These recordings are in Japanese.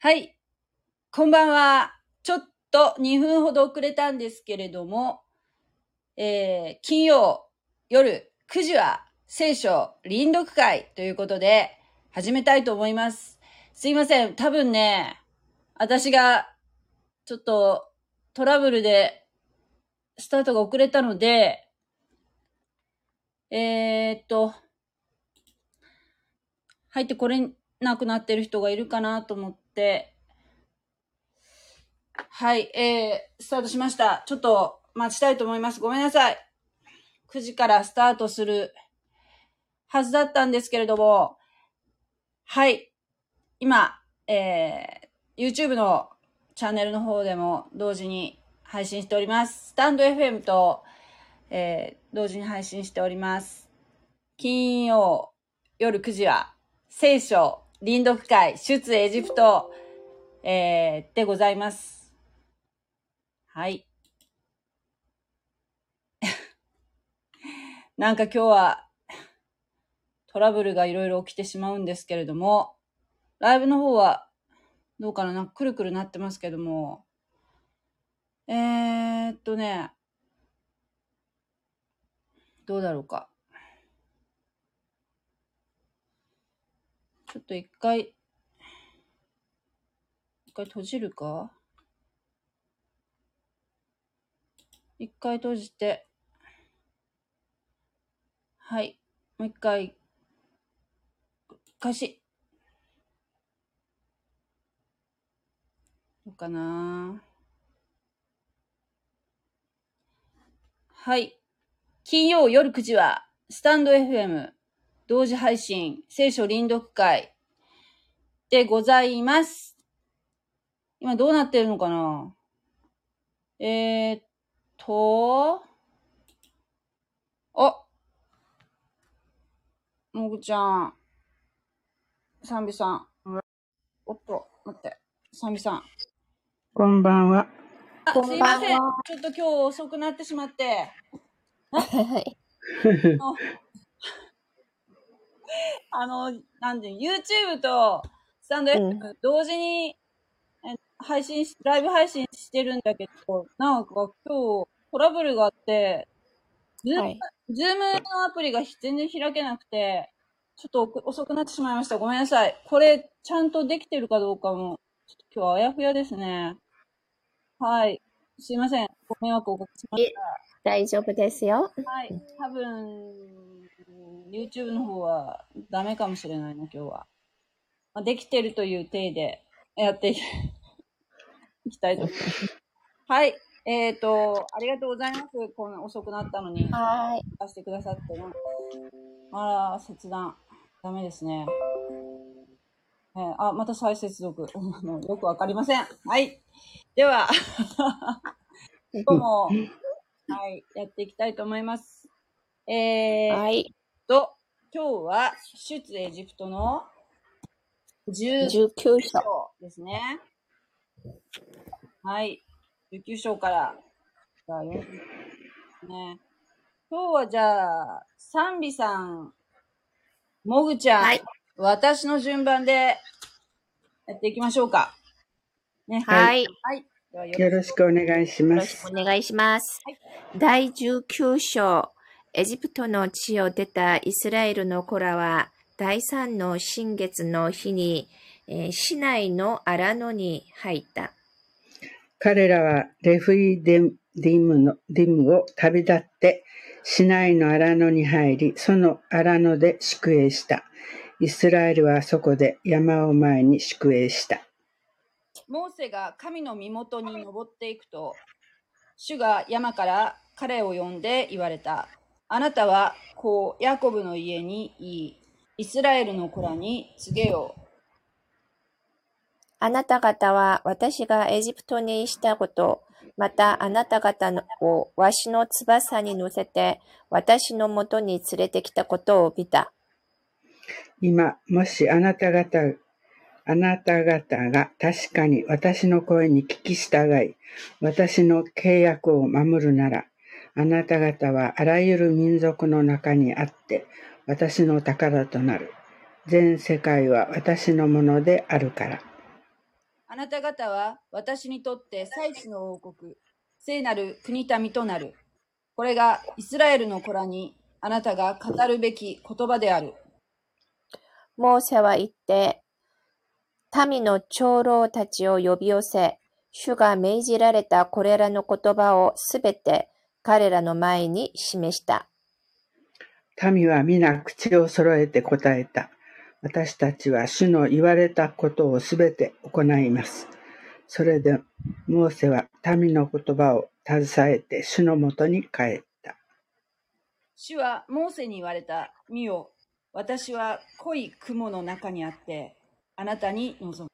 はい。こんばんは。ちょっと2分ほど遅れたんですけれども、えー、金曜夜9時は聖書臨読会ということで始めたいと思います。すいません。多分ね、私がちょっとトラブルでスタートが遅れたので、えー、っと、入ってこれなくなってる人がいるかなと思って、はい、えー、スタートしました。ちょっと待ちたいと思います。ごめんなさい。9時からスタートするはずだったんですけれども、はい、今、えー、YouTube のチャンネルの方でも同時に配信しております。スタンド FM と、えー、同時に配信しております。金曜夜9時は聖書臨読会出エジプト、えー、でございます。はい。なんか今日はトラブルがいろいろ起きてしまうんですけれども、ライブの方はどうかな？なんかくるくるなってますけども、えー、っとね、どうだろうか。ちょっと一回、一回閉じるか？一回閉じて、はい。もう一回、開始。どうかな？はい。金曜夜9時は、スタンド FM、同時配信、聖書臨読会でございます。今どうなってるのかな？えー、っと、あもぐちゃん、サンビさん。おっと、待って、サンビさん。こんばんは。あ、すいません。ちょっと今日遅くなってしまって。はい。あの、なんで、YouTube とスタンド F、うん、同時に配信し、ライブ配信してるんだけど、なんか今日トラブルがあって、ズーム、はい、ズームのアプリが全然開けなくて、ちょっと遅くなってしまいました。ごめんなさい。これ、ちゃんとできてるかどうかも、ちょっと今日はあやふやですね。はい。すいません。ご迷惑をおかけしました。大丈夫ですよ。はい。多分、YouTube の方はダメかもしれないな、今日は。まあ、できてるという体でやって いきたいと思います。はい。えっ、ー、と、ありがとうございます。こんな遅くなったのに。はい。出してくださってね。あら、切断。ダメですね。えー、あ、また再接続。よくわかりません。はい。では、今日も、はい、やっていきたいと思います。えー、はい。と、今日は、出エジプトの19章ですね。はい。19章から、ね。今日はじゃあ、賛美さん、もぐちゃん、はい、私の順番でやっていきましょうか。ね、はい。はい。よろしくお願いします。よろしくお願いします。はい、第19章、エジプトの地を出たイスラエルの子らは、第三の新月の日に、えー、市内の荒野に入った。彼らはレフイディムのディムを旅立って、市内の荒野に入り、その荒野で宿営した。イスラエルはそこで山を前に宿営した。モーセが神の身元に登っていくと、主が山から彼を呼んで言われた。あなたは、こう、ヤコブの家に言い、イスラエルの子らに告げよう。あなた方は私がエジプトにしたこと、またあなた方をわしの翼に乗せて私のもとに連れてきたことを見た。今、もしあなた方、あなた方が確かに私の声に聞き従い、私の契約を守るなら、あなた方はあらゆる民族の中にあって、私の宝となる。全世界は私のものであるから。あなた方は私にとって祭司の王国、聖なる国民となる。これがイスラエルの子らにあなたが語るべき言葉である。モーセは言って、民の長老たちを呼び寄せ、主が命じられたこれらの言葉をすべて彼らの前に示した。民は皆口を揃えて答えた。私たちは主の言われたことをすべて行います。それで、モーセは民の言葉を携えて主のもとに帰った。主はモーセに言われた。見よ、私は濃い雲の中にあって、あなたに臨む。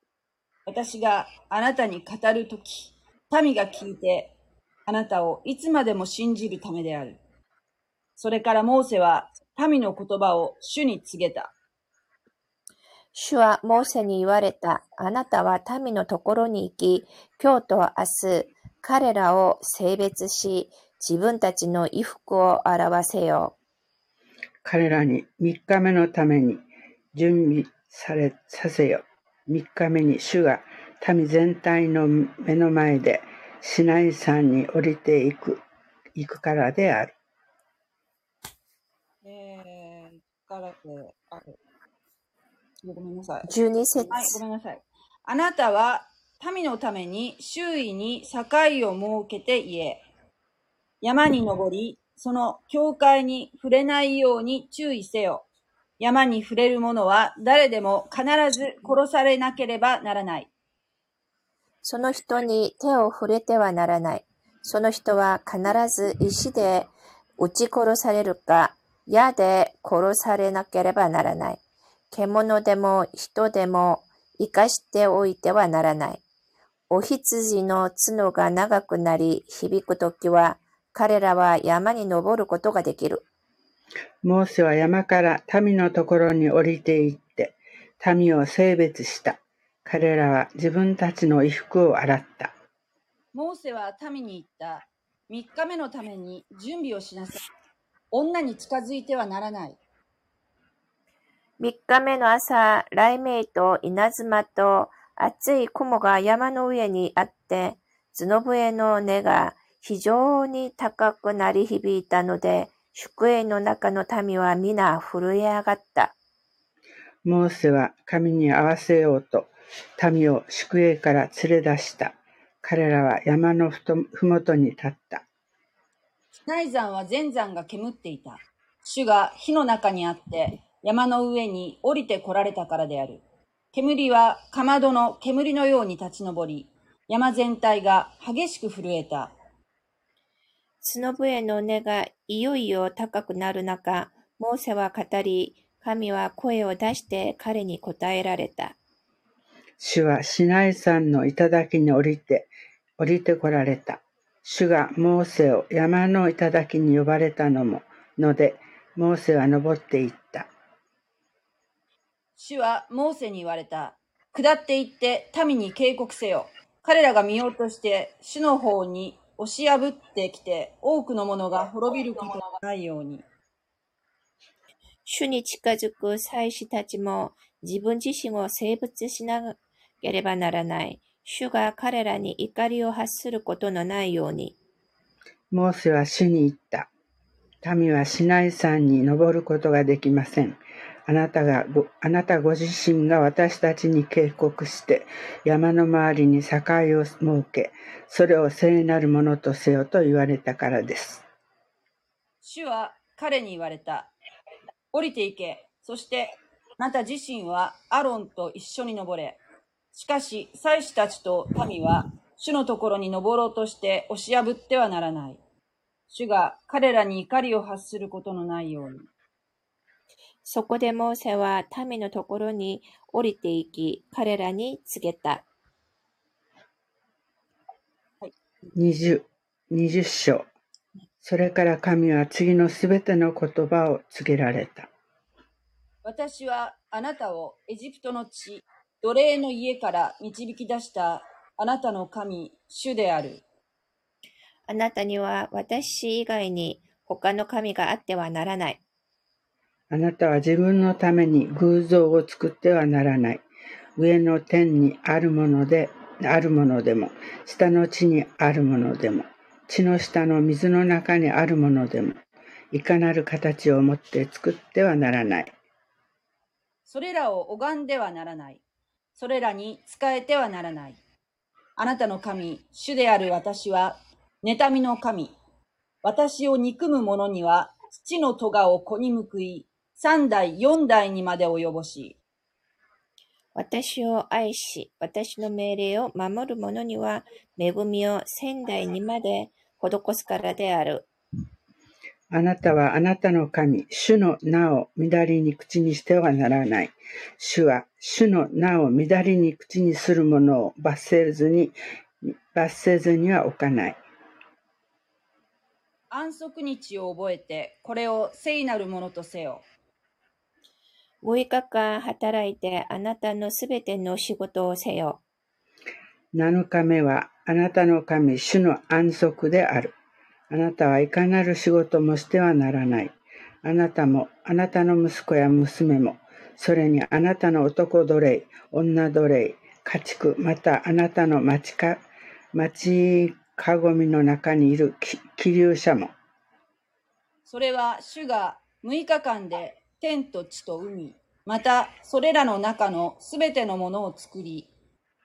私があなたに語るとき、民が聞いて、あなたをいつまでも信じるためである。それからモーセは民の言葉を主に告げた。主はモーセに言われた。あなたは民のところに行き、今日と明日、彼らを性別し、自分たちの衣服を表せよ。彼らに3日目のために準備されさせよ。3日目に主が民全体の目の前でシナイ山に降りていく、行くからである。えー、からである。ごめんなさい。12節、はい、ごめんなさい。あなたは民のために周囲に境を設けて言え。山に登り、その境界に触れないように注意せよ。山に触れる者は誰でも必ず殺されなければならない。その人に手を触れてはならない。その人は必ず石で撃ち殺されるか、矢で殺されなければならない。獣でも人でも生かしておいてはならない。お羊の角が長くなり響くときは、彼らは山に登ることができる。モーセは山から民のところに降りて行って、民を性別した。彼らは自分たちの衣服を洗った。モーセは民に言った。三日目のために準備をしなさい。女に近づいてはならない。三日目の朝、雷鳴と稲妻と厚い雲が山の上にあって、角笛の音が非常に高くなり響いたので、宿営の中の民は皆震え上がった。モーセは神に合わせようと民を宿営から連れ出した。彼らは山のふとふもとに立った。内山は全山が煙っていた。主が火の中にあって山の上に降りて来られたからである。煙はかまどの煙のように立ち上り、山全体が激しく震えた。角笛の音がいよいよ高くなる中、モーセは語り、神は声を出して彼に答えられた。主はシナイ山の頂に降りて、降りて来られた。主がモーセを山の頂に呼ばれたのも、ので、モーセは登っていった。主はモーセに言われた。下って行って民に警告せよ。彼らが見ようとして主の方に押し破ってきて多くの者が滅びることがないように。主に近づく祭司たちも自分自身を生物しなければならない。主が彼らに怒りを発することのないように。モーセは主に言った。民はシナイ山に登ることができません。あなたがご、あなたご自身が私たちに警告して、山の周りに境を設け、それを聖なるものとせよと言われたからです。主は彼に言われた。降りて行け。そして、あなた自身はアロンと一緒に登れ。しかし、祭司たちと民は、主のところに登ろうとして押し破ってはならない。主が彼らに怒りを発することのないように。そこでモーセは民のところに降りて行き、彼らに告げた。20、20章。それから神は次のすべての言葉を告げられた。私はあなたをエジプトの地、奴隷の家から導き出したあなたの神、主である。あなたには私以外に他の神があってはならない。あなたは自分のために偶像を作ってはならない。上の天にあるものであるものでも、下の地にあるものでも、地の下の水の中にあるものでも、いかなる形をもって作ってはならない。それらを拝んではならない。それらに仕えてはならない。あなたの神、主である私は、妬みの神。私を憎む者には、父の咎を子に報い、三代、四代にまで及ぼし、私を愛し、私の命令を守る者には、恵みを仙台にまで施すからである。あなたはあなたの神、主の名を乱りに口にしてはならない。主は主の名を乱りに口にする者を罰せずに、罰せずには置かない。安息日を覚えて、これを聖なるものとせよ。6日間働いてあなたのすべての仕事をせよ。7日目はあなたの神、主の安息である。あなたはいかなる仕事もしてはならない。あなたも、あなたの息子や娘も、それにあなたの男奴隷、女奴隷、家畜、またあなたの町か、町かごみの中にいるき気流者も、それは主が6日間で天と地と海、またそれらの中のすべてのものを作り、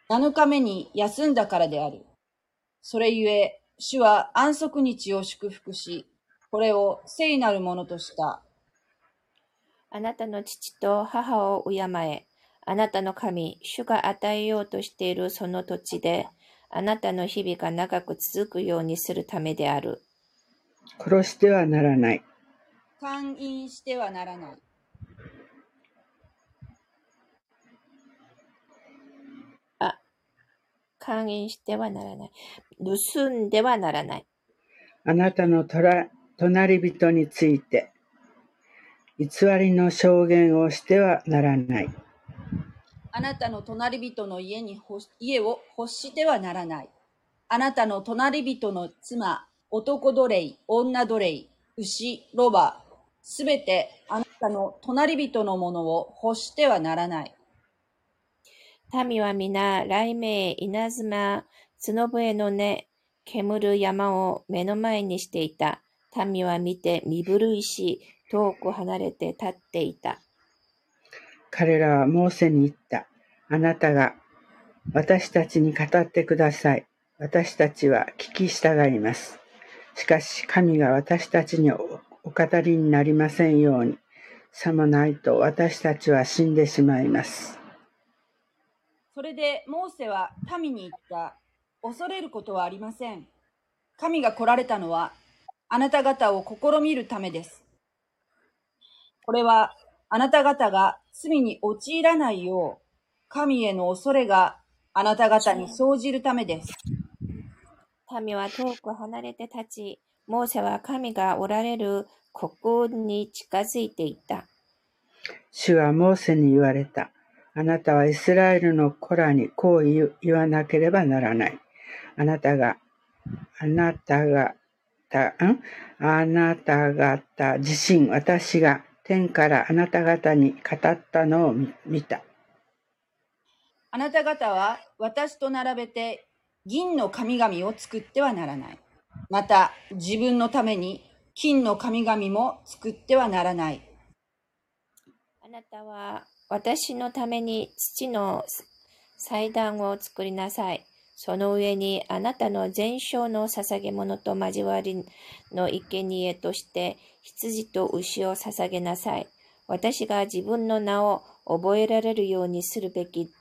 7日目に休んだからである。それゆえ、主は安息日を祝福し、これを聖なるものとした。あなたの父と母を敬え。あなたの神、主が与えようとしているその土地で、あなたの日々が長く続くようにするためである。殺してはならない。勧誘してはならない。勧誘してはならない。盗んではならない。あなたのとら隣人について、偽りの証言をしてはならない。あなたの隣人の家にほ家を欲してはならない。あなたの隣人の妻、男奴隷、女奴隷、牛、ロバ、すべてあなたの隣人のものを欲してはならない。民は皆、雷鳴、稲妻、角笛の音、煙る山を目の前にしていた。民は見て身震いし、遠く離れて立っていた。彼らはモーセに言った。あなたが私たちに語ってください。私たちは聞き従います。しかし神が私たちにおお語りになりませんように。さもないと私たちは死んでしまいます。それでモーセは民に言った。恐れることはありません。神が来られたのはあなた方を試みるためです。これはあなた方が罪に陥らないよう、神への恐れがあなた方に生じるためです。民は遠く離れて立ち、モーセは神がおられる国に近づいていった。主はモーセに言われた。あなたはイスラエルの子らにこう言う言わなければならない。あなたが、あなたが、た、ん？あなた方自身、私が天からあなた方に語ったのを見見た。あなた方は私と並べて銀の神々を作ってはならない。また自分のために金の神々も作ってはならない。あなたは私のために土の祭壇を作りなさい。その上にあなたの全焼の捧げ物と交わりの生贄として羊と牛を捧げなさい。私が自分の名を覚えられるようにするべき、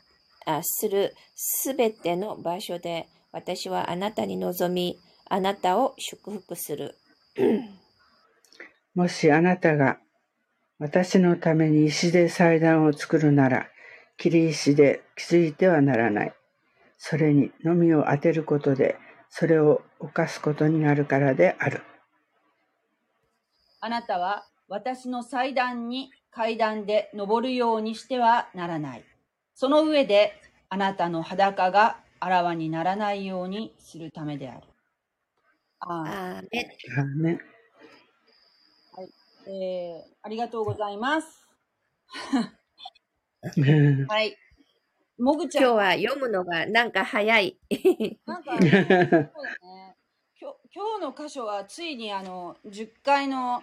あするすべての場所で私はあなたに望み、あなたを祝福する。もしあなたが私のために石で祭壇を作るなら、切り石で築いてはならない。それにのみを当てることで、それを犯すことになるからである。あなたは私の祭壇に階段で登るようにしてはならない。その上であなたの裸があらわにならないようにするためである。あアーメンアーメンえーありがとうございます。う んはい。もぐちゃん。今日は読むのがなんか早い。なんか、そうだね。今日今日の箇所はついにあの、10回の、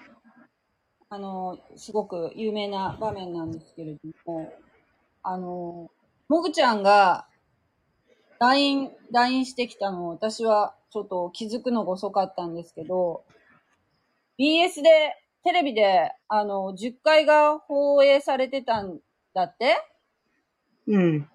あの、すごく有名な場面なんですけれども、あの、もぐちゃんが、LINE、LINE してきたのを私はちょっと気づくのが遅かったんですけど、BS で、テレビで、あの、10回が放映されてたんだって？うん。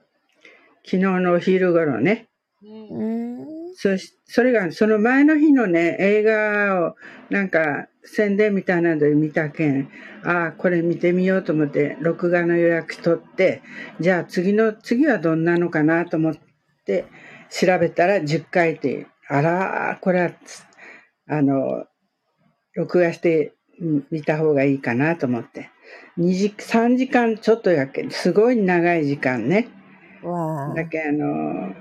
昨日のお昼頃ね。うんうん。そし、それが、その前の日のね、映画を、なんか、宣伝みたいなので見たけん、ああ、これ見てみようと思って、録画の予約取って、じゃあ次の、次はどんなのかなと思って、調べたら10回って、あら、これは、あの、録画してうん見た方がいいかなと思って。2時、3時間ちょっとやけん、すごい長い時間ね。わあ。だけあの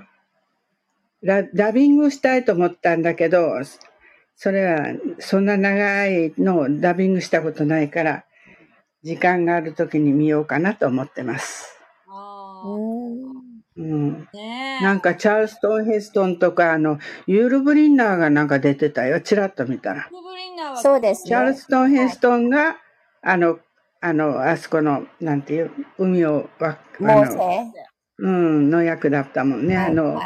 ラダビングしたいと思ったんだけどそれはそんな長いのをダビングしたことないから時間がある時に見ようかなと思ってます。うん。うん、ねえ。なんかチャールストン・ヘストンとかあのユール・ブリンナーがなんか出てたよちらっと見たら。そうですね。チャールストン・ヘストンがあのあのあそこのなんていう海をわあもうの、せ。うん、の役だったもんね。あの、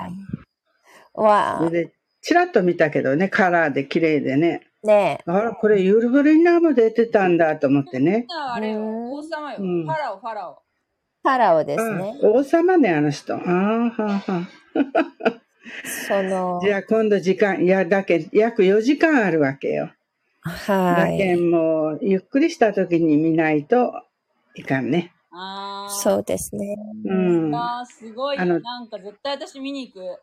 はい。で、ちらっと見たけどね、カラーで綺麗でね。ねあら、これユールブリンナーも出てたんだと思ってね。あれ王様よ。うんファラオ、ファラオ。ファラオですあね。王様ね、あの人。ああ、はあ、はあ。その、じゃあ今度時間、いや、だけ、約4時間あるわけよ。だはい。けんもう、ゆっくりした時に見ないといかんね。ああ。そうですね。うん。あーすごい。あのなんか絶対私見に行く。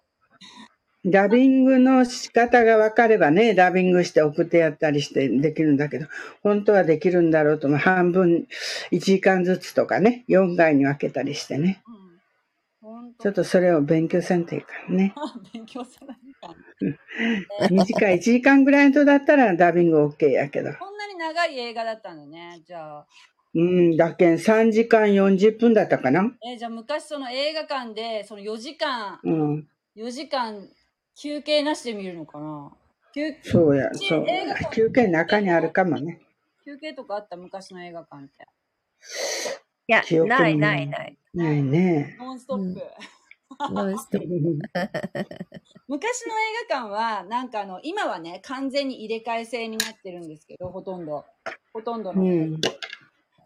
ダビングの仕方が分かればね、ダビングして送ってやったりしてできるんだけど、本当はできるんだろうとも、半分、1時間ずつとかね、4回に分けたりしてね。うん。ちょっとそれを勉強せんといかんね。勉強せないか。短い1時間ぐらいのとだったらダビング OK やけど。こんなに長い映画だったのね。じゃあ。うん、だけん3時間40分だったかな。えーじゃあ昔その映画館で、その4時間、うん、4時間休憩なしで見るのかな？休そうや、そう休憩中にあるかもね。休憩とかあった昔の映画館って。いやないないない。ないね。ノンストップ。ノンストップ 昔の映画館は、なんかあの、今はね、完全に入れ替え制になってるんですけど、ほとんど。ほとんどの。うん、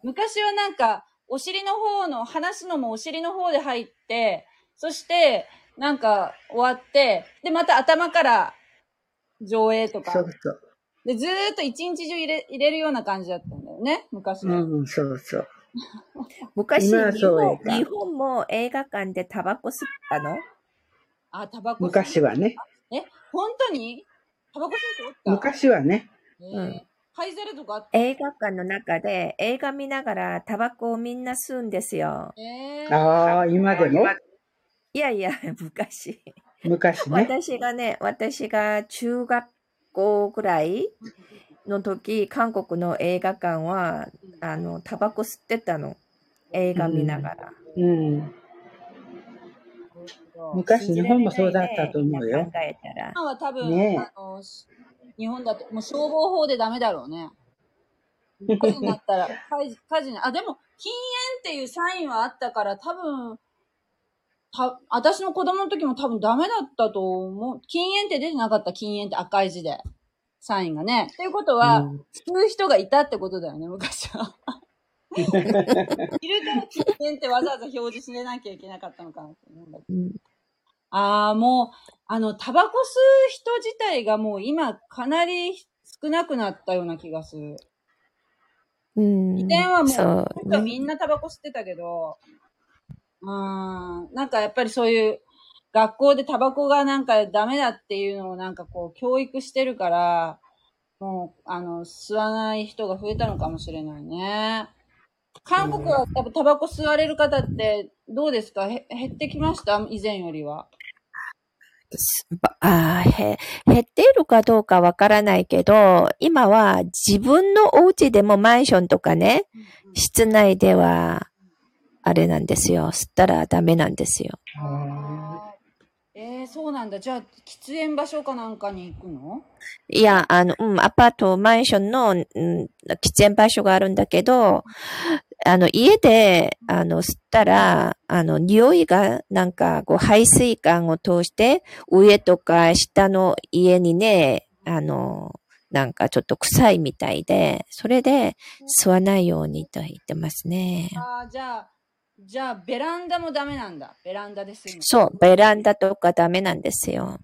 昔はなんか、お尻の方の、話すのもお尻の方で入って、そして、なんか終わって、で、また頭から上映とかそ。うそう。で、ずーっと一日中入れ入れるような感じだったんだよね、昔は。うん、そうそう。昔日本日本も映画館でタバコ吸ったの？あ、タバコ。昔はね。え、本当に？タバコ吸った？昔はね。えーうん灰皿とかあった？映画館の中で映画見ながらタバコをみんな吸うんですよ。えー、ああ、今でも？いやいや、昔。昔ね。私がね、私が中学校ぐらいの時、韓国の映画館は、あの、タバコ吸ってたの。映画見ながら。うん。昔日本もそうだったと思うよ。考えたら。今は多分、ねえあの、し日本だと、もう消防法でダメだろうね。火事になったら、火事、火事に、あ、でも、禁煙っていうサインはあったから、多分、た、私の子供の時も多分ダメだったと思う。禁煙って出てなかった禁煙って赤い字で。サインがね。っていうことは、うん吸う人がいたってことだよね、昔は。いるから禁煙ってわざわざ表示しなきゃいけなかったのかなって思うんだけどうんああ、もう、あの、タバコ吸う人自体がもう今かなり少なくなったような気がする。うん以前はもう、そうなんかねみんなタバコ吸ってたけど、うーん、なんかやっぱりそういう、学校でタバコがなんかダメだっていうのをなんかこう教育してるから、もう、あの、吸わない人が増えたのかもしれないね。韓国はやっぱタバコ吸われる方ってどうですか？へ減ってきました？以前よりは。すばあーへ減っているかどうかわからないけど、今は自分のお家でもマンションとかね、室内では、あれなんですよ。吸ったらダメなんですよ。えー、そうなんだ。じゃあ、喫煙場所かなんかに行くの？いや、あの、うん、アパート、マンションの、うん、喫煙場所があるんだけど、あの、家で、あの、吸ったら、あの、匂いが、なんか、こう、排水管を通して、上とか下の家にね、あの、なんかちょっと臭いみたいで、それで吸わないようにと言ってますね。ああ、じゃあ、じゃあ、ベランダもダメなんだ。ベランダです。そう、ベランダとかダメなんですよ。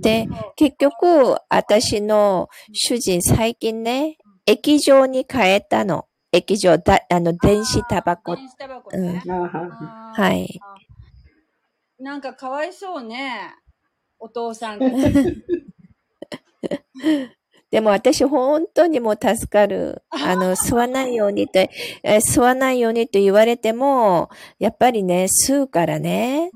で、結局、私の主人最近ね、液状に変えたの。液状、だ、あの、電子タバコ。電子タバコね。あはあーはい。なんかかわいそうね。お父さん。でも私本当にもう助かる。あの、吸わないようにと、えー吸わないようにと言われても、やっぱりね、吸うからね。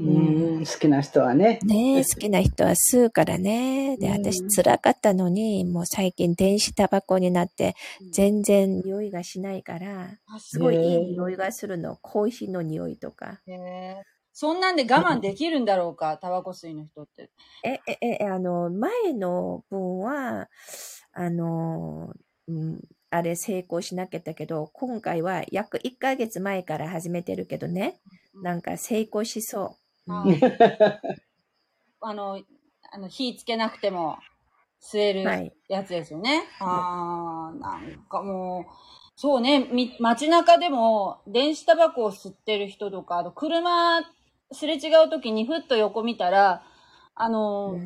うん好きな人はね。ね好きな人は吸うからね。で、うん私辛かったのに、もう最近電子タバコになって、全然匂いがしないから、あすすごいいい匂いがするの。コーヒーの匂いとか。そんなんで我慢できるんだろうか、タバコ吸いの人って。え、え、え、あの、前の分は、あの、うん、あれ成功しなかったけど、今回は約1ヶ月前から始めてるけどね、なんか成功しそう。あ の、あの火つけなくても吸えるはい。やつですよね。ああ、なんかもう、そうね、み街中でも電子タバコを吸ってる人とか、あと車すれ違う時にふっと横見たら、あの、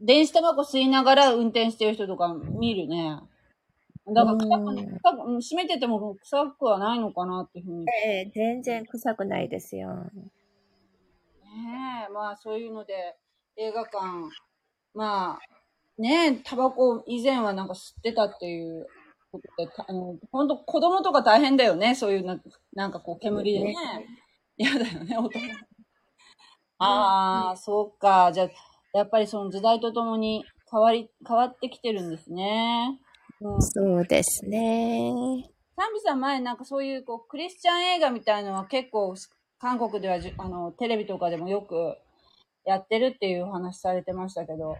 電子タバコ吸いながら運転してる人とか見るね。だから臭く、閉めてても臭くはないのかなっていうふうに。ねええ全然臭くないですよ。え、まあそういうので映画館、まあ、ねえ、タバコ以前はなんか吸ってたっていうことで、たあの、本当子供とか大変だよね、そういうな、なんかこう煙でね。嫌だよね、大人。ああ、そうか。じゃあ、やっぱりその時代とともに変わり、変わってきてるんですね。うん。そうですね。サンビさん前なんかそういうこうクリスチャン映画みたいのは結構韓国ではじあのテレビとかでもよくやってるっていうお話されてましたけど、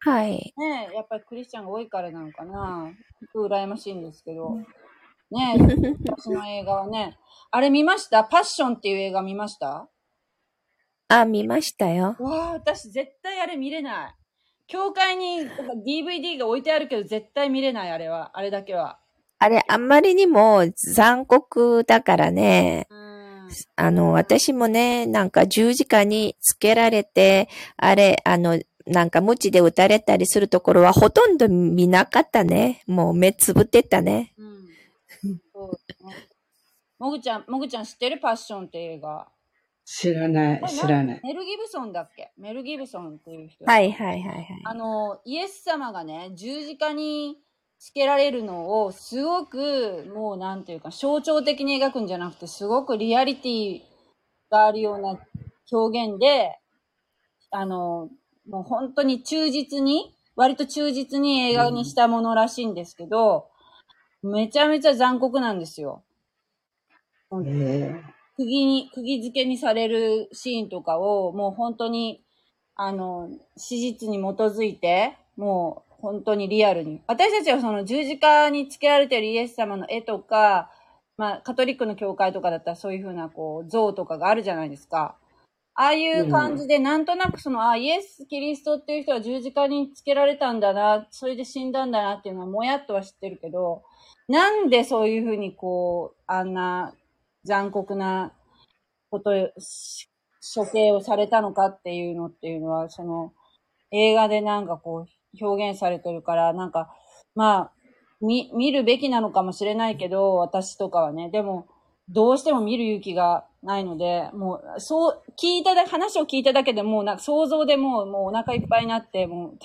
はい。ねえ、やっぱりクリスチャンが多いからなのかな。羨ましいんですけど。ねえ、私の映画はね、あれ見ました？パッションっていう映画見ました？あ、見ましたよ。わあ、私絶対あれ見れない。教会に DVD が置いてあるけど絶対見れない、あれは。あれだけは。あれ、あんまりにも残酷だからね。うん。あの、私もね、なんか十字架につけられて、あれ、あの、なんか無知で撃たれたりするところはほとんど見なかったね。もう目つぶってたね。うん。そうね。もぐちゃん、もぐちゃん知ってる？パッションって映画。知らない、知らない。メル・ギブソンだっけ？メル・ギブソンっていう人。はいはいはいはい。あの、イエス様がね、十字架につけられるのを、すごく、もうなんていうか、象徴的に描くんじゃなくて、すごくリアリティがあるような表現で、あの、もう本当に忠実に、割と忠実に映画にしたものらしいんですけど、めちゃめちゃ残酷なんですよ。え釘に、釘付けにされるシーンとかを、もう本当に、あの、史実に基づいて、もう本当にリアルに。私たちはその十字架につけられてるイエス様の絵とか、まあ、カトリックの教会とかだったらそういうふうな、こう、像とかがあるじゃないですか。ああいう感じで、なんとなくその、あ、イエス・キリストっていう人は十字架につけられたんだな、それで死んだんだなっていうのはもやっとは知ってるけど、なんでそういうふうにこう、あんな残酷なこと、処刑をされたのかっていうのっていうのは、その、映画でなんかこう、表現されてるから、なんか、まあ、見、見るべきなのかもしれないけど、私とかはね。でも、どうしても見る勇気がないので、もう、そう、聞いただ、話を聞いただけでもう、なんか想像でもう、もうお腹いっぱいになって、もう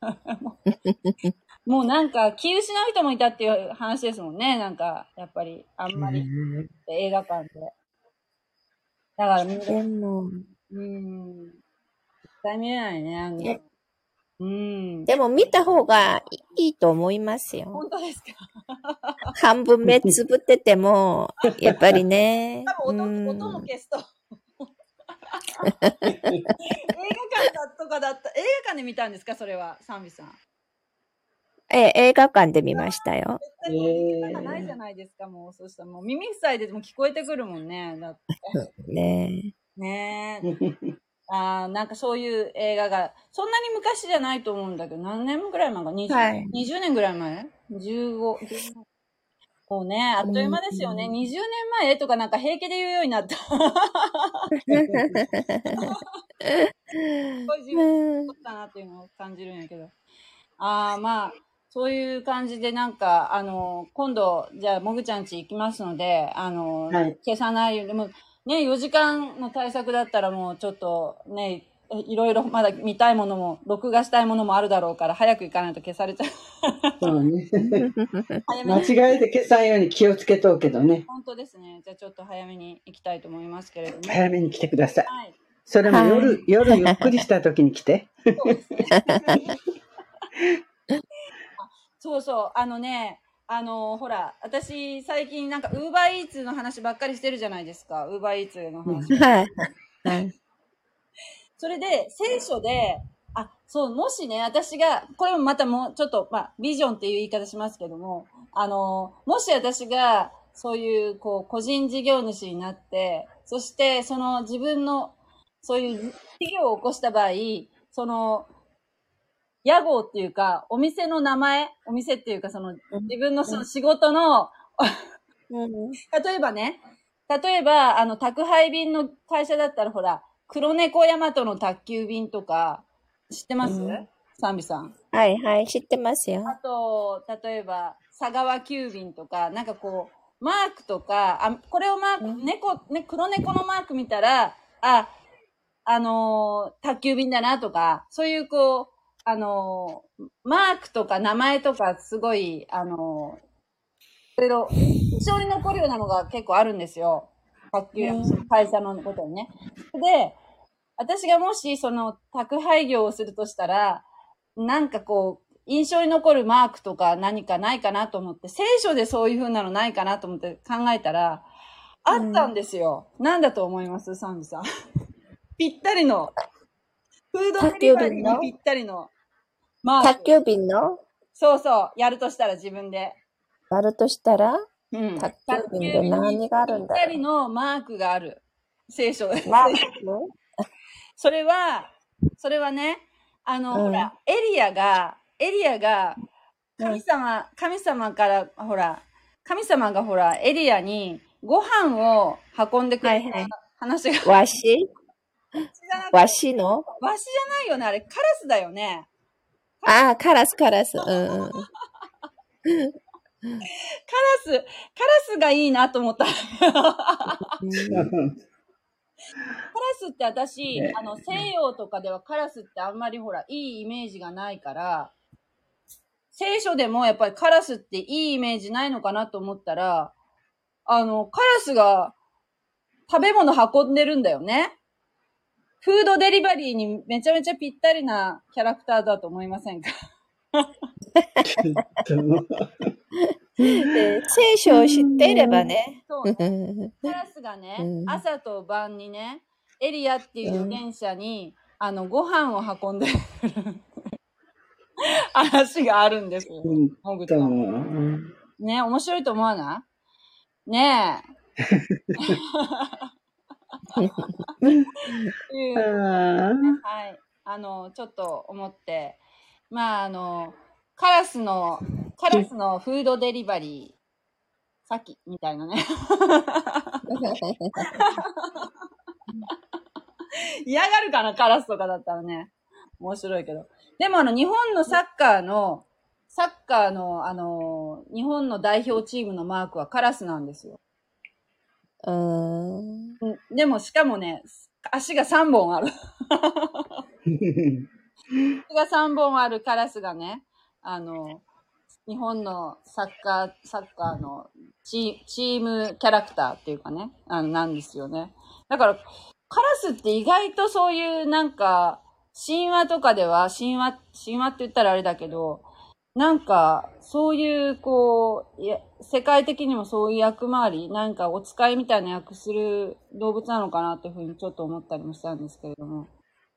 もうなんか気失う人もいたっていう話ですもんね。なんか、やっぱり、あんまり映画館で。だから見れ、でも、うん。絶対見れないね。あんなえうん。でも見た方がいいと思いますよ。本当ですか？半分目つぶってても、やっぱりね。多分うん音音も消すと。映画館だとかだった、映画館で見たんですか？それは、サンビさん。え、映画館で見ましたよ。絶対もう聞き方がないじゃないですか、もう。そしたらもう耳塞いでても聞こえてくるもんね。だって。ね ねえ。あーなんかそういう映画が、そんなに昔じゃないと思うんだけど、何年ぐらい前か ?20、はい20年ぐらい前 ?15、15もうね、あっという間ですよね。うん20年前とかなんか平気で言うようになった。すごい自分だったなっていうのを感じるんやけど。ああ、まあ、そういう感じでなんか、あの、今度、じゃあ、もぐちゃん家行きますので、あの、はい消さないように、もうね、4時間の対策だったらもうちょっとね、いろいろまだ見たいものも、録画したいものもあるだろうから、早く行かないと消されちゃう。そうね。早め間に。違えて消さんように気をつけとうけどね。本当ですね。じゃあちょっと早めに行きたいと思いますけれども。早めに来てください。はい。それも夜、はい夜ゆっくりした時に来て。そうですね。そうそう、あのね、あのほら、私、最近なんか、ウーバーイーツの話ばっかりしてるじゃないですか。ウーバーイーツの話。はい。はい。それで、聖書で、あ、そう、もしね、私が、これもまたもう、ちょっと、まあ、ビジョンっていう言い方しますけども、あの、もし私が、そういう、こう、個人事業主になって、そして、その自分の、そういう事業を起こした場合、その、屋号っていうか、お店の名前、お店っていうか、その、自分のその仕事の、うん。例えばね、例えば、あの、宅配便の会社だったら、ほら、黒猫ヤマトの宅急便とか、知ってます、うん。サンビさん。はいはい、知ってますよ。あと、例えば、佐川急便とか、なんかこう、マークとか、あ、これをマーク、うん。猫、ね、黒猫のマーク見たら、あ、あのー宅急便だなとか、そういうこう、あのーマークとか名前とかすごい、あのーいろいろ、印象に残るようなのが結構あるんですよ。宅急うん会社のことにね。で、私がもしその宅配業をするとしたら、なんかこう、印象に残るマークとか何かないかなと思って、聖書でそういう風なのないかなと思って考えたら、あったんですよ。なんだと思います？サンジさん。ぴったりの、フードデリバリーにぴったりのマーク。宅急便の？そうそう、やるとしたら自分で。やるとしたら？うん。宅急便で何があるんだろう？ぴったりのマークがある。聖書で。マーク？それは、それはね、あの、うんほら、エリアが、エリアが、神様、神様から、ほら、神様がほら、エリアにご飯を運んでくれたはいはい話が、わし？わしの？わしじゃないよね、あれ、カラスだよね。ああ、カラスカラス。うんうん。カラス、カラスがいいなと思った。カラスって私、ねあの、西洋とかではカラスってあんまりほら、いいイメージがないから、聖書でもやっぱりカラスっていいイメージないのかなと思ったら、あの、カラスが食べ物運んでるんだよね。フードデリバリーにめちゃめちゃぴったりなキャラクターだと思いませんか？で 聖書を知っていればね。そうカラスがね、うん朝と晩にね、エリアっていう電車に、あの、ご飯を運んでる話があるんですよ。もぐちゃんね、面白いと思わない？ねえ。いうはい。あの、ちょっと思って、まあ、あの、カラスの、カラスのフードデリバリー、さっきみたいなね。嫌がるかな、カラスとかだったらね。面白いけど。でもあの、日本のサッカーの、サッカーの、あの、日本の代表チームのマークはカラスなんですよ。うん。うんでも、しかもね、足が3本ある。足が3本あるカラスがね、あの、日本のサッカー、サッカーのチームキャラクターっていうかね、あの、なんですよね。だから、カラスって意外とそういうなんか、神話とかでは、神話、神話って言ったらあれだけど、なんか、そういう、こう、いや、世界的にもそういう役回り、なんかお使いみたいな役する動物なのかなっていうふうにちょっと思ったりもしたんですけれども。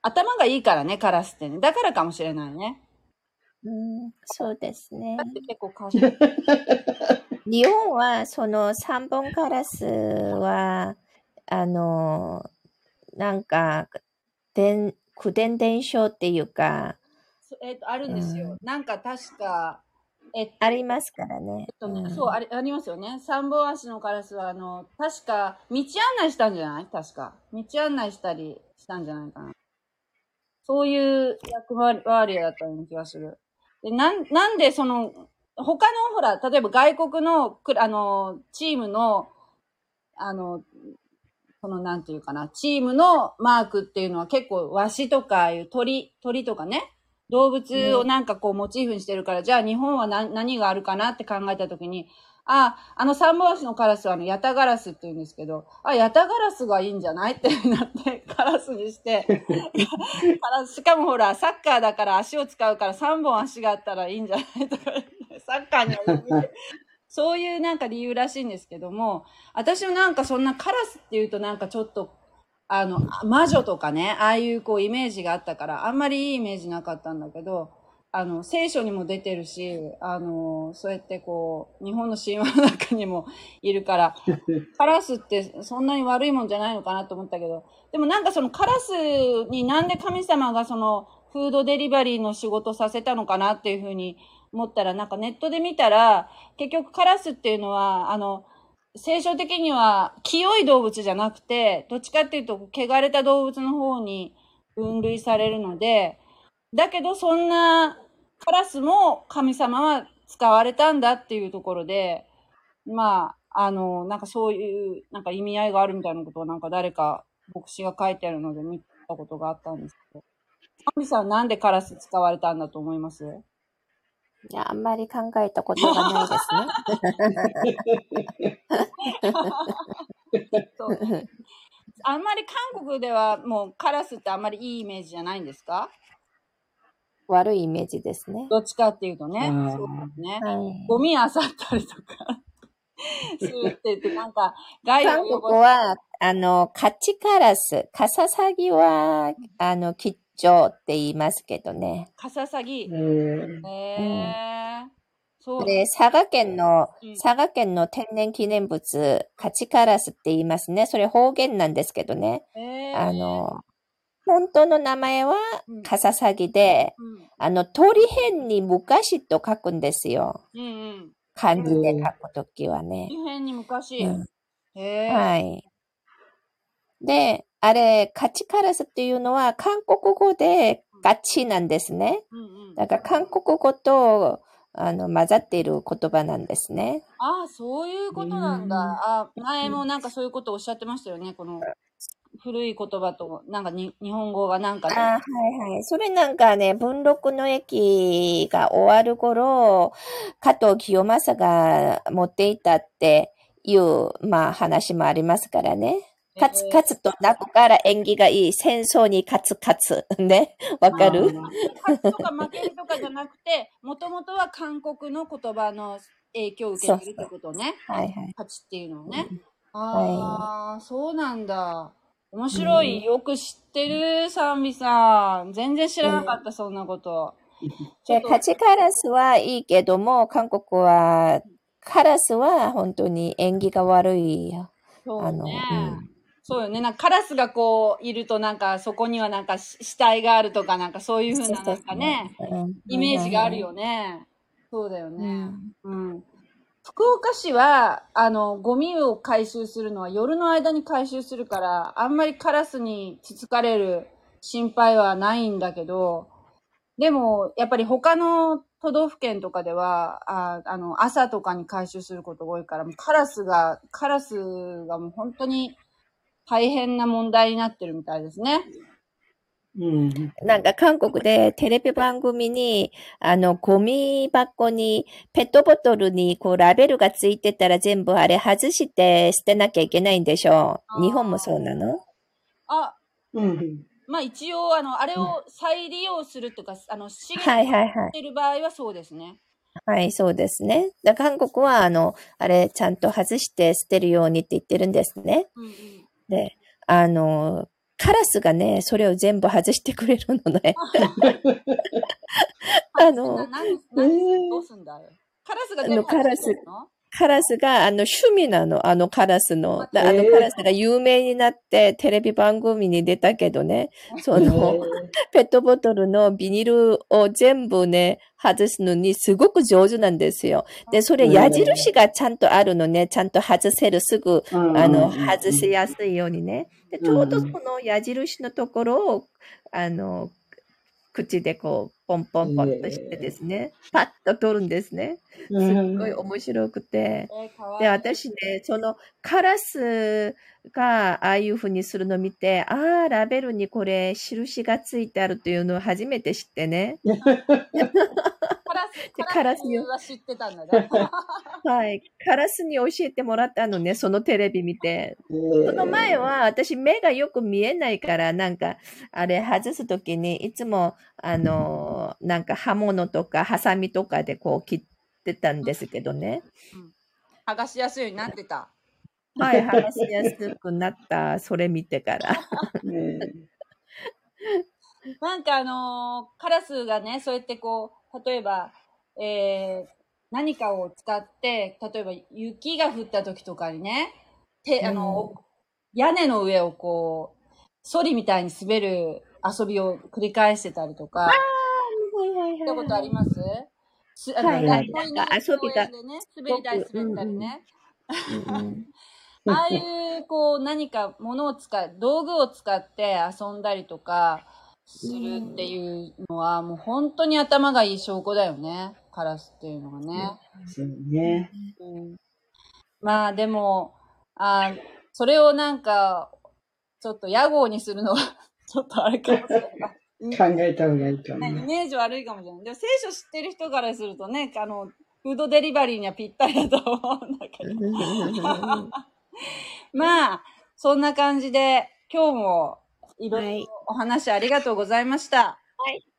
頭がいいからね、カラスってね。だからかもしれないね。うん、そうですねだ。って結構賢い。日本はその三本カラスは、あの、なんか、伝、口伝伝承っていうか、そえっ、と、あるんですよ。なんか確か、えっと、ありますからねえっ。とね、うんそう、あり、ありますよね。三本足のカラスは、あの、確か、道案内したんじゃない？確か。道案内したりしたんじゃないかな。そういう役割だったような気がする。で、なん、なんでその、他のほら、例えば外国のく、あの、チームの、あの、その、なんていうかな、チームのマークっていうのは結構、ワシとか、いう鳥、鳥とかね、動物をなんかこうモチーフにしてるから、じゃあ日本は何何があるかなって考えたときに、あ、あの三本足のカラスはあの、ヤタガラスって言うんですけど、あ、ヤタガラスがいいんじゃないってなって、カラスにして、カラスしかもほら、サッカーだから足を使うから三本足があったらいいんじゃないとかサッカーにはそういうなんか理由らしいんですけども、私もなんかそんなカラスっていうとなんかちょっと、あの、魔女とかね、ああいうこうイメージがあったから、あんまりいいイメージなかったんだけど、あの、聖書にも出てるし、あの、そうやってこう、日本の神話の中にもいるから、カラスってそんなに悪いもんじゃないのかなと思ったけど、でもなんかそのカラスになんで神様がそのフードデリバリーの仕事させたのかなっていうふうに思ったら、なんかネットで見たら、結局カラスっていうのは、あの、聖書的には清い動物じゃなくて、どっちかっていうと、汚れた動物の方に分類されるので、だけどそんなカラスも神様は使われたんだっていうところで、まあ、あの、なんかそういう、なんか意味合いがあるみたいなことをなんか誰か牧師が書いてあるので見たことがあったんですけど。神さんなんでカラス使われたんだと思います？いや、あんまり考えたことがないですね。あんまり韓国ではもうカラスってあんまりいいイメージじゃないんですか？悪いイメージですね。どっちかっていうとね。うんそうですね。はいゴミ漁ったりとか するって言って、なんか、害韓を国は、あの、カチカラス、カササギは、あの、吉兆って言いますけどね。カササギ。えーへえ。そう。で、佐賀県のうん、佐賀県の天然記念物、カチカラスって言いますね。それ方言なんですけどね。あ、の、本当の名前はうんカササギで、うん。あの、鳥辺に昔と書くんですよ。うんうん。漢字で書くときはね。異変に昔。うんへえ。はい。で、あれ、カチカラスっていうのは韓国語でガチなんですね。だから韓国語とあの混ざっている言葉なんですね。ああ、そういうことなんだ。うんあ前もなんかそういうことをおっしゃってましたよね。この古い言葉と、なんかに日本語がなんかね。あはいはい。それなんかね、文禄の駅が終わる頃、加藤清正が持っていたっていう、まあ話もありますからね。カツカツと泣くから縁起がいい。戦争に勝つ勝つ。ね？わかる？勝つとか負けるとかじゃなくて、もともとは韓国の言葉の影響を受けてるってことね。はいはい。勝ちっていうのをね。ああ、そうなんだ。面白い。よく知ってる、サンビさん。全然知らなかった、そんなこと。ちょで、っとカチカラスはいいけども、韓国は、カラスは本当に縁起が悪いよ。そうあの、ね。うんそうよね。なんかカラスがこういるとなんかそこにはなんかし死体があるとかなんかそういうふうななんかね、うんイメージがあるよね。そうだようね。んうん。福岡市は、あの、ゴミを回収するのは夜の間に回収するから、あんまりカラスにつつかれる心配はないんだけど、でも、やっぱり他の都道府県とかでは、ああの、朝とかに回収することが多いから、もうカラスが、カラスがもう本当に大変な問題になってるみたいですね。うん。なんか韓国でテレビ番組に、あの、ゴミ箱に、ペットボトルにこうラベルがついてたら全部あれ外して捨てなきゃいけないんでしょう。日本もそうなの？あ、うん。まあ一応、あの、あれを再利用するとか、あの、資源はいはいはい。してる場合はそうですね。はい、そうですね。だ韓国は、あの、あれ、ちゃんと外して捨てるようにって言ってるんですね。うんうん。で、あの、カラスがね、それを全部外してくれるのね。あ のな何、何、どうすんだよ。カラスが全部あのカラス外してるの？カラスが、あの、趣味なの、あのカラスの。だあのカラスが有名になって、テレビ番組に出たけどね、その、ペットボトルのビニールを全部ね、外すのにすごく上手なんですよ。で、それ矢印がちゃんとあるのね、ちゃんと外せる、すぐ、あの、外しやすいようにね。で、ちょうどその矢印のところを、あの、口でこう、ポンポンポンとしてですね、パッと取るんですね。すっごい面白くて。で、私ね、そのカラスがああいう風にするのを見て、ああ、ラベルにこれ印がついてあるというのを初めて知ってね。カラス、でカラスカラスよは知ってたんだね。はい。カラスに教えてもらったのね、そのテレビ見て。そその前は私目がよく見えないから、なんか、あれ外すときにいつも、あの、なんか刃物とかハサミとかでこう切ってたんですけどね。剥がしやすいようになってた。はい、剥がしやすくなった、それ見てから。ねなんかあのーカラスがね、そうやってこう、例えば、えー、何かを使って、例えば雪が降った時とかにね、て、あの、屋根の上をこう、ソリみたいに滑る遊びを繰り返してたりとか、はいはい見たことあります？すあの、はいはい。学校遊びでね、滑り台滑ったりね。うんうん。ああいう、こう、何か物を使い、道具を使って遊んだりとかするっていうのは、もう本当に頭がいい証拠だよね。カラスっていうのがね。そうね。うんまあでも、あそれをなんか、ちょっと屋号にするのは、ちょっとあれかもしれない。考えた方がいいとねイ。メージ悪いかもしれない。でも聖書知ってる人からするとね、あの、フードデリバリーにはぴったりだと思うんだけど。まあ、そんな感じで、今日もいろいろお話ありがとうございました。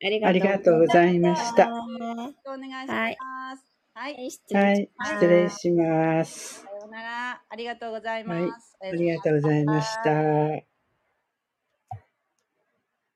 ありありがとうございました。よろしくお願いします。はい。失礼します。さようなら。ありがとうございます。はいありがとうございました。